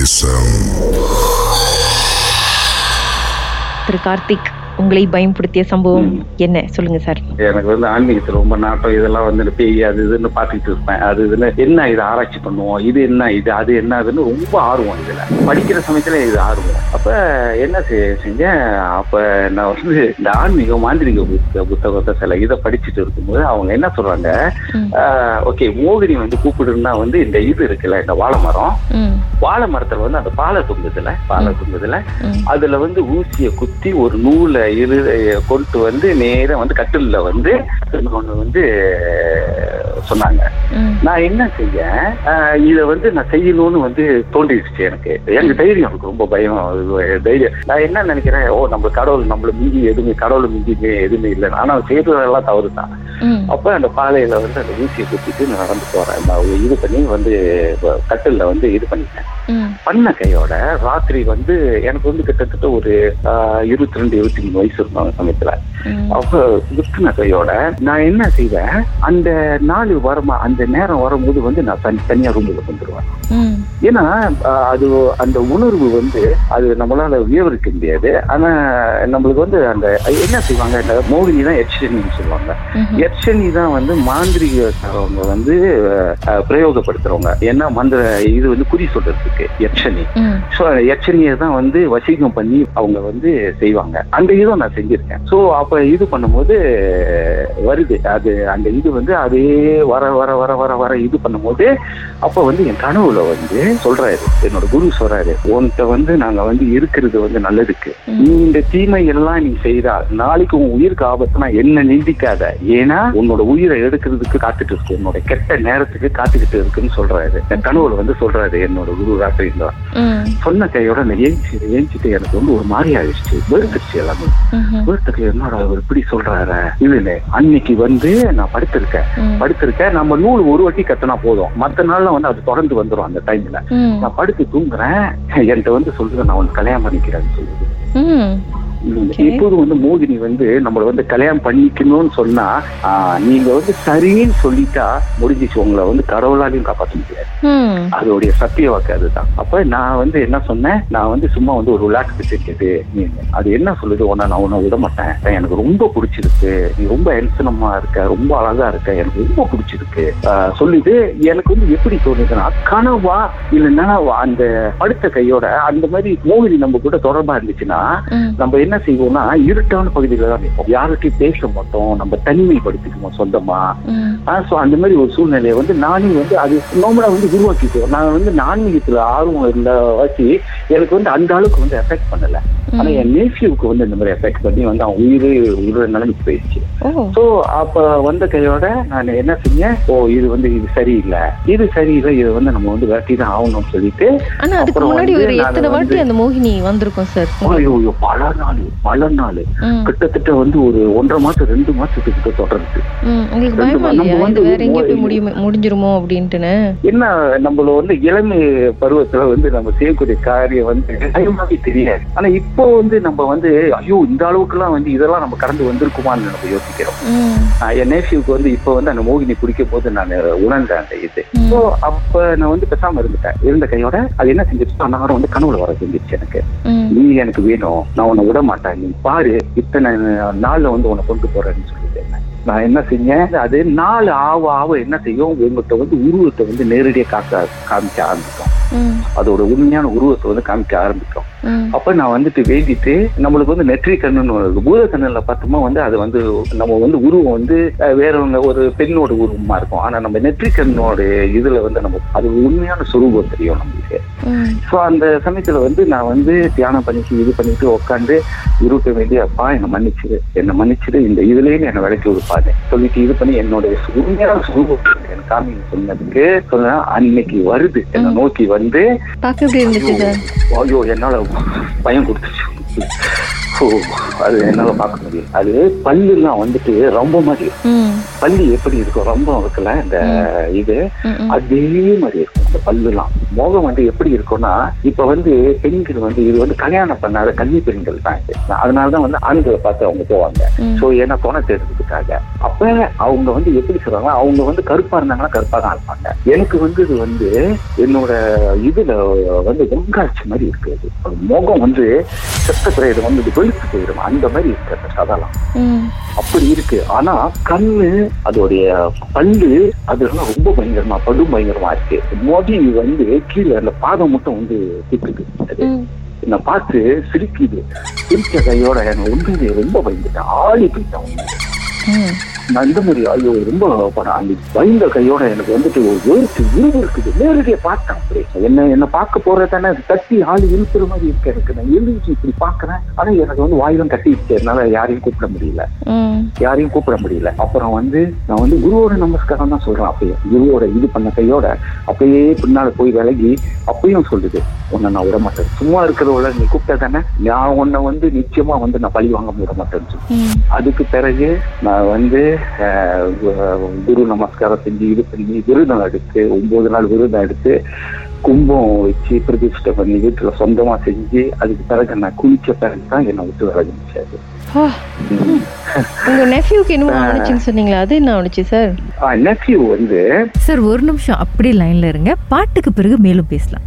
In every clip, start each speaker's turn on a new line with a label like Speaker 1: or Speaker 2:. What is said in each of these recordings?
Speaker 1: தேசம்
Speaker 2: திரு கார்த்திக் உங்களை பயன்படுத்திய சம்பவம் என்ன? சொல்லுங்க சார்
Speaker 3: எனக்கு வந்து ஆன்மீகத்தில் ரொம்ப நாட்டம். இதெல்லாம் வந்து பேய் அது இதுன்னு பார்த்துக்கிட்டு இருப்பேன். அது இதுன்னு என்ன இது ஆராய்ச்சி பண்ணுவோம்? இது என்ன இது? அது என்ன அதுன்னு ரொம்ப ஆர்வம் இதுல. படிக்கிற சமயத்துல இது ஆர்வம். அப்ப என்ன செஞ்சேன். அப்ப நான் வந்து இந்த ஆன்மீக மாந்திரிக புத்த- புத்தகத்தை சில இதை படிச்சுட்டு இருக்கும்போது அவங்க என்ன சொல்றாங்க? ஓகே மோகினி வந்து கூப்பிடுன்னா வந்து இந்த இது இருக்குல்ல இந்த வாழை மரம். வாழை மரத்துல வந்து அந்த பாலை தொங்குதுல பாலை தொங்குதுல. அதுல வந்து ஊசியை குத்தி ஒரு நூலை இரு கொண்டு வந்து நேரா வந்து கட்டில்ல வந்து ஒண்ணு வந்து சொன்னாங்க. நான் என்ன ஆஹ் இதை வந்து நான் செய்யணும்னு வந்து தோன்றிடுச்சு எனக்கு. எனக்கு தைரியம் எனக்கு ரொம்ப பயம் தைரியம். நான் என்ன நினைக்கிறேன்? ஓ நம்ம கடவுள் நம்மள மிஞ்சி எதுவுமே கடவுள் மிஞ்சி எதுவுமே இல்லை. ஆனா செய்யறதெல்லாம் தவறு தான் அப்ப அந்த பாலையில வந்து அந்த ஊசியை குத்திட்டு நான் நடந்து போறேன். நான் இது பண்ணி வந்து கட்டில்ல வந்து இது பண்ணிட்டேன். பண்ண கையோட ராத்திரி வந்து எனக்கு வந்து கிட்டத்தட்ட ஒரு இருபத்தி ரெண்டு இருபத்தி மூணு வயசு இருக்கும் அந்த சமயத்துல. அப்ப விற்கின கையோட நான் என்ன செய்வேன் அந்த நாள் வரமா அந்த நேரம் வரும்போது வந்து நான் தனி தனியா ரூமுக்கு வந்துருவேன். ஏன்னா அது அந்த உணர்வு வந்து அது நம்மளால விவரிக்க முடியாது. ஆனா நம்மளுக்கு வந்து அந்த என்ன செய்வாங்க இந்த மோகினி தான் எட்சனின்னு சொல்லுவாங்க. எட்சனி தான் வந்து மாந்திரிகக்காரவங்க வந்து பிரயோகப்படுத்துறவங்க. ஏன்னா மந்திர இது வந்து குறி சொல்றதுக்கு எட்சனி
Speaker 2: ம்.
Speaker 3: ஸோ யட்சனியை தான் வந்து வசீகம் பண்ணி அவங்க வந்து செய்வாங்க. அந்த இதுவும் நான் செஞ்சிருக்கேன். ஸோ அப்ப இது பண்ணும்போது வருது. அது அந்த இது வந்து அதே வர வர வர வர வர இது பண்ணும்போது அப்ப வந்து என் கனவுல வந்து சொல்றாரு. என்னோட குரு சொல்றாரு உன்கிட்ட வந்து நாங்க வந்து இருக்கிறது வந்து நல்லதுக்கு. நீ இந்த தீமை எல்லாம் நீ செய்தால் நாளைக்கு உன் உயிருக்கு ஆபத்துனா என்ன நிந்திக்காத? ஏன்னா உன்னோட உயிரை எடுக்கிறதுக்கு காத்துட்டு இருக்கு. உன்னோட கெட்ட நேரத்துக்கு காத்துக்கிட்டு இருக்குன்னு சொல்றாரு. என் கனவுல வந்து சொல்றாரு என்னோட குரு. ராத்திரி
Speaker 2: ம்
Speaker 3: சொன்ன கையோட நான் ஏஞ்சி ஏஞ்சிட்டு எனக்கு வந்து ஒரு மாதிரி ஆயிடுச்சு வெறுத்துருச்சு எல்லாமே. வெறுத்துக்கு என்னடா அவர் இப்படி சொல்றாரு இதுல அன்னைக்கு வந்து நான் படுத்திருக்கேன். படுத்திருக்கேன் நம்ம நூல் ஒரு வாட்டி கத்துனா போதும் மத்த நாள்ல வந்து அது தொடர்ந்து வந்துரும் அந்த டைம்ல நான் படுத்து தூங்குறேன் என்கிட்ட வந்து சொல்றது நான் உனக்கு கல்யாணம் பண்ணிக்கிறேன்னு சொல்லுது. இப்போது வந்து மோகினி வந்து நம்மள வந்து கல்யாணம் பண்ணிக்கணும்னு சொன்னா நீங்க வந்து சரின்னு சொல்லிட்டா முடிஞ்சிச்சு. உங்களை வந்து கடவுளாலையும் காப்பாற்ற முடியாது. அதோடைய சத்திய வாக்கு அதுதான். அப்ப நான் வந்து என்ன சொன்னேன்? நான் வந்து சும்மா வந்து ஒரு விளையாட்டு செஞ்சது அது என்ன சொல்லுது? உன்னை நான் உன்னை விட மாட்டேன். எனக்கு ரொம்ப பிடிச்சிருக்கு. நீ ரொம்ப என்சனமா இருக்க ரொம்ப அழகா இருக்க. எனக்கு ரொம்ப பிடிச்சிருக்கு. சொல்லுது. எனக்கு வந்து எப்படி தோணுதுன்னா கனவா இல்ல நனவா அந்த படுத்த கையோட அந்த மாதிரி மோகினி நம்ம கூட தொடர்பா இருந்துச்சுன்னா நம்ம என்ன செய்வோம்னா இருட்டான பகுதியில தான் நிற்போம். யார்கிட்டயும் பேச மாட்டோம். நம்ம தனிமைப்படுத்திக்குவோம் சொந்தமா. ஸோ அந்த மாதிரி ஒரு சூழ்நிலையை வந்து நானே வந்து அது நார்மலா வந்து உருவாக்கிட்டோம் நான் வந்து இந்த ஆன்மீகத்துல ஆர்வம் இருந்த வச்சு எனக்கு வந்து அந்த அளவுக்கு வந்து எஃபெக்ட் பண்ணல. ஆனா என் நேசிவுக்கு வந்து இந்த மாதிரி எஃபெக்ட் பண்ணி வந்து அவன் உயிரே உயிரை நிலைமைக்கு போயிடுச்சு. ஸோ அப்ப வந்த கையோட நான் என்ன செஞ்சேன்? ஓ இது வந்து இது சரியில்லை. இது சரியில்லை. இது வந்து நம்ம வந்து விரட்டி தான் ஆகணும்னு சொல்லிட்டு
Speaker 2: ஆனா அதுக்கு
Speaker 3: அப்புறம்
Speaker 2: முன்னாடி
Speaker 3: வந்து
Speaker 2: ஒரு
Speaker 3: நானு
Speaker 2: எத்தனை வாட்டி அந்த மோகினி வந்திருக்கும் சார்?
Speaker 3: பல நாள் பல நாள். கிட்டத்தட்ட வந்து ஒரு ஒன்றரை மாசம் ரெண்டு மாசத்துக்கு தொடர்ந்து.
Speaker 2: ம் உங்களுக்கு
Speaker 3: ரெண்டு
Speaker 2: பயமா
Speaker 3: ம- நம்ம வந்து
Speaker 2: முடிஞ்சிருமோ அப்படின்ட்டுன்னு?
Speaker 3: என்ன நம்மள வந்து இளமை பருவத்துல வந்து நம்ம செய்யக்கூடிய காரியம் வந்து பயமாவே தெரியாது. ஆனா இப்போ வந்து நம்ம வந்து ஐயோ இந்த அளவுக்கு எல்லாம் வந்து இதெல்லாம் நம்ம கடந்து வந்திருக்குமான்னு நம்ம யோசிக்கிறோம். என் நேசிவுக்கு வந்து இப்போ வந்து அந்த மோகினி குடிக்கும் போது நான் உணர்ந்தேன் அந்த இது. ஸோ அப்ப நான் வந்து பேசாம இருந்துட்டேன். இருந்த கையோட அது என்ன செஞ்சிருச்சு? அன்னாரம் வந்து கனவுல வர செஞ்சிருச்சு எனக்கு. நீ எனக்கு வேணும். நான் உன்னை விட மாட்டேன் நீ பாரு இத்தனை நாள்ல வந்து உன்னை கொண்டு போறேன்னு சொல்லிட்டு. நான் என்ன செஞ்சேன்? அது நாலு ஆவ ஆவ என்ன செய்யும்? உங்கள்கிட்ட வந்து உருவத்தை வந்து நேரடியா காக்க காமிக்க ஆரம்பிக்கும். அதோட உண்மையான உருவத்தை வந்து காமிக்க ஆரம்பிக்கும். அப்ப நான் வந்துட்டு வேண்டிட்டு நம்மளுக்கு வந்து நெற்றி கண்ணுன்னு வருது பூத கண்ணுல பார்த்தோமா வந்து அது வந்து நம்ம வந்து உருவம் வந்து அஹ், வேற ஒண்ணு ஒரு பெண்ணோட உருவமா இருக்கும். ஆனா நம்ம நெற்றி கண்ணோட இதுல வந்து நம்ம அது உண்மையான சுரூபம் தெரியும் நம்மளுக்கு. ஸோ அந்த சமயத்துல வந்து நான் வந்து தியானம் பண்ணிட்டு இது பண்ணிட்டு உட்காந்து இருக்க வேண்டிய அப்பா என்னை மன்னிச்சிரு. என்னை மன்னிச்சிரு. இந்த இதுலயே என்னை விளக்கி விடுப்பாரு. சொல்லிட்டு இது பண்ணி என்னுடைய உண்மையான சுரூபம் எனக்கு காமிங்க சொன்னதுக்கு சொன்னா அன்னைக்கு வருது. என்னை நோக்கி வந்து ஐயோ என்னால பயம் கொடுத்துச்சு. அது என்னால பார்க்க முடியும் அது பல்லுலாம் வந்துட்டு ரொம்ப மாதிரி பல்லு எப்படி இருக்கும் ரொம்ப இருக்குல்ல இந்த இது. அதே மாதிரி இருக்கும் அந்த பல்லுலாம். முகம் வந்து எப்படி இருக்கும்னா இப்ப வந்து பெண்கள் வந்து இது வந்து கல்யாணம் பண்ணாத கன்னி பெண்கள் தான் இது. அதனாலதான் வந்து ஆண்களை பார்த்து அவங்க போவாங்க. சோ ஏன்னா துணை தேடுறதுக்காக அப்ப அவங்க வந்து எப்படி சொல்றாங்க அவங்க வந்து கருப்பா இருந்தாங்கன்னா கருப்பா தான் இருப்பாங்க. எனக்கு வந்து இது வந்து என்னோட இதுல வந்து வெங்காய்ச்சி மாதிரி இருக்கு முகம் வந்து செத்த பிறகு வந்து இது வெளுத்து போயிடும் அந்த மாதிரி இருக்கு அந்த சதலாம்
Speaker 2: ம்.
Speaker 3: அப்படி இருக்கு. ஆனா கண்ணு அதோடைய பல்லு அதெல்லாம் ரொம்ப பயங்கரமா படும் பயங்கரமா இருக்கு. மோதி வந்து கீழே அந்த பாதம் மட்டும் வந்து திட்டுது என்னை பார்த்து சிரிக்குது. சிரிச்ச கையோட எனக்கு உண்மையிலே ரொம்ப பயந்துட்டேன். ஆளி போயிட்டேன். நான் இந்த மாதிரி ஐயோ ரொம்ப அந்த பயந்த கையோட எனக்கு வந்துட்டு ஒரு வேர்த்து விரும்பு இருக்குது. நேரடியா பார்த்தேன். அப்படி என்ன என்ன பார்க்க போறது தானே. அது தட்டி ஆள் இழுக்கிற மாதிரி இருக்கு எனக்கு. நான் எழுதிச்சு இப்படி பாக்குறேன் ஆனா எனக்கு வந்து வாயிலும் கட்டிடுச்சு என்னால யாரையும் கூப்பிட முடியல. யாரையும் கூப்பிட முடியல. அப்புறம் வந்து நான் வந்து குருவோட நமஸ்காரம் தான் சொல்றேன் அப்பயும் குருவோட இது பண்ண கையோட அப்பயே பின்னால போய் விலகி அப்பயும் சொல்லுது. உன்னை நான் விட மாட்டேன் சும்மா இருக்கிறவள நீ கூப்பிட்ட தானே? நான் உன்னை வந்து நிச்சயமா வந்து நான் பழி வாங்க விட மாட்டேன்னு அதுக்கு பிறகு நான் வந்து குரு நமஸ்காரம் செஞ்சு இது பண்ணி விருதம் எடுத்து ஒன்பது நாள் விருதம் எடுத்து கும்பம் வச்சு பிரதிஷ்டை பண்ணி வீட்டுல சொந்தமா செஞ்சு அதுக்கு பிறகு நான் குளிச்ச பிறகு தான் என்னை விட்டு விலகிச்சு அது
Speaker 2: ஆ, உங்க நெஃப்யூக்கு என்னமோ ஆனிச்சுன்னு சொன்னீங்களா அது என்ன ஆனிச்சு சார்
Speaker 3: நெஃப்யூ வந்து
Speaker 1: சார் ஒரு நிமிஷம் அப்படியே லைன்ல இருங்க. பாட்டுக்கு பிறகு மேலும் பேசலாம்.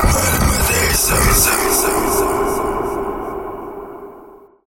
Speaker 4: Permadeath.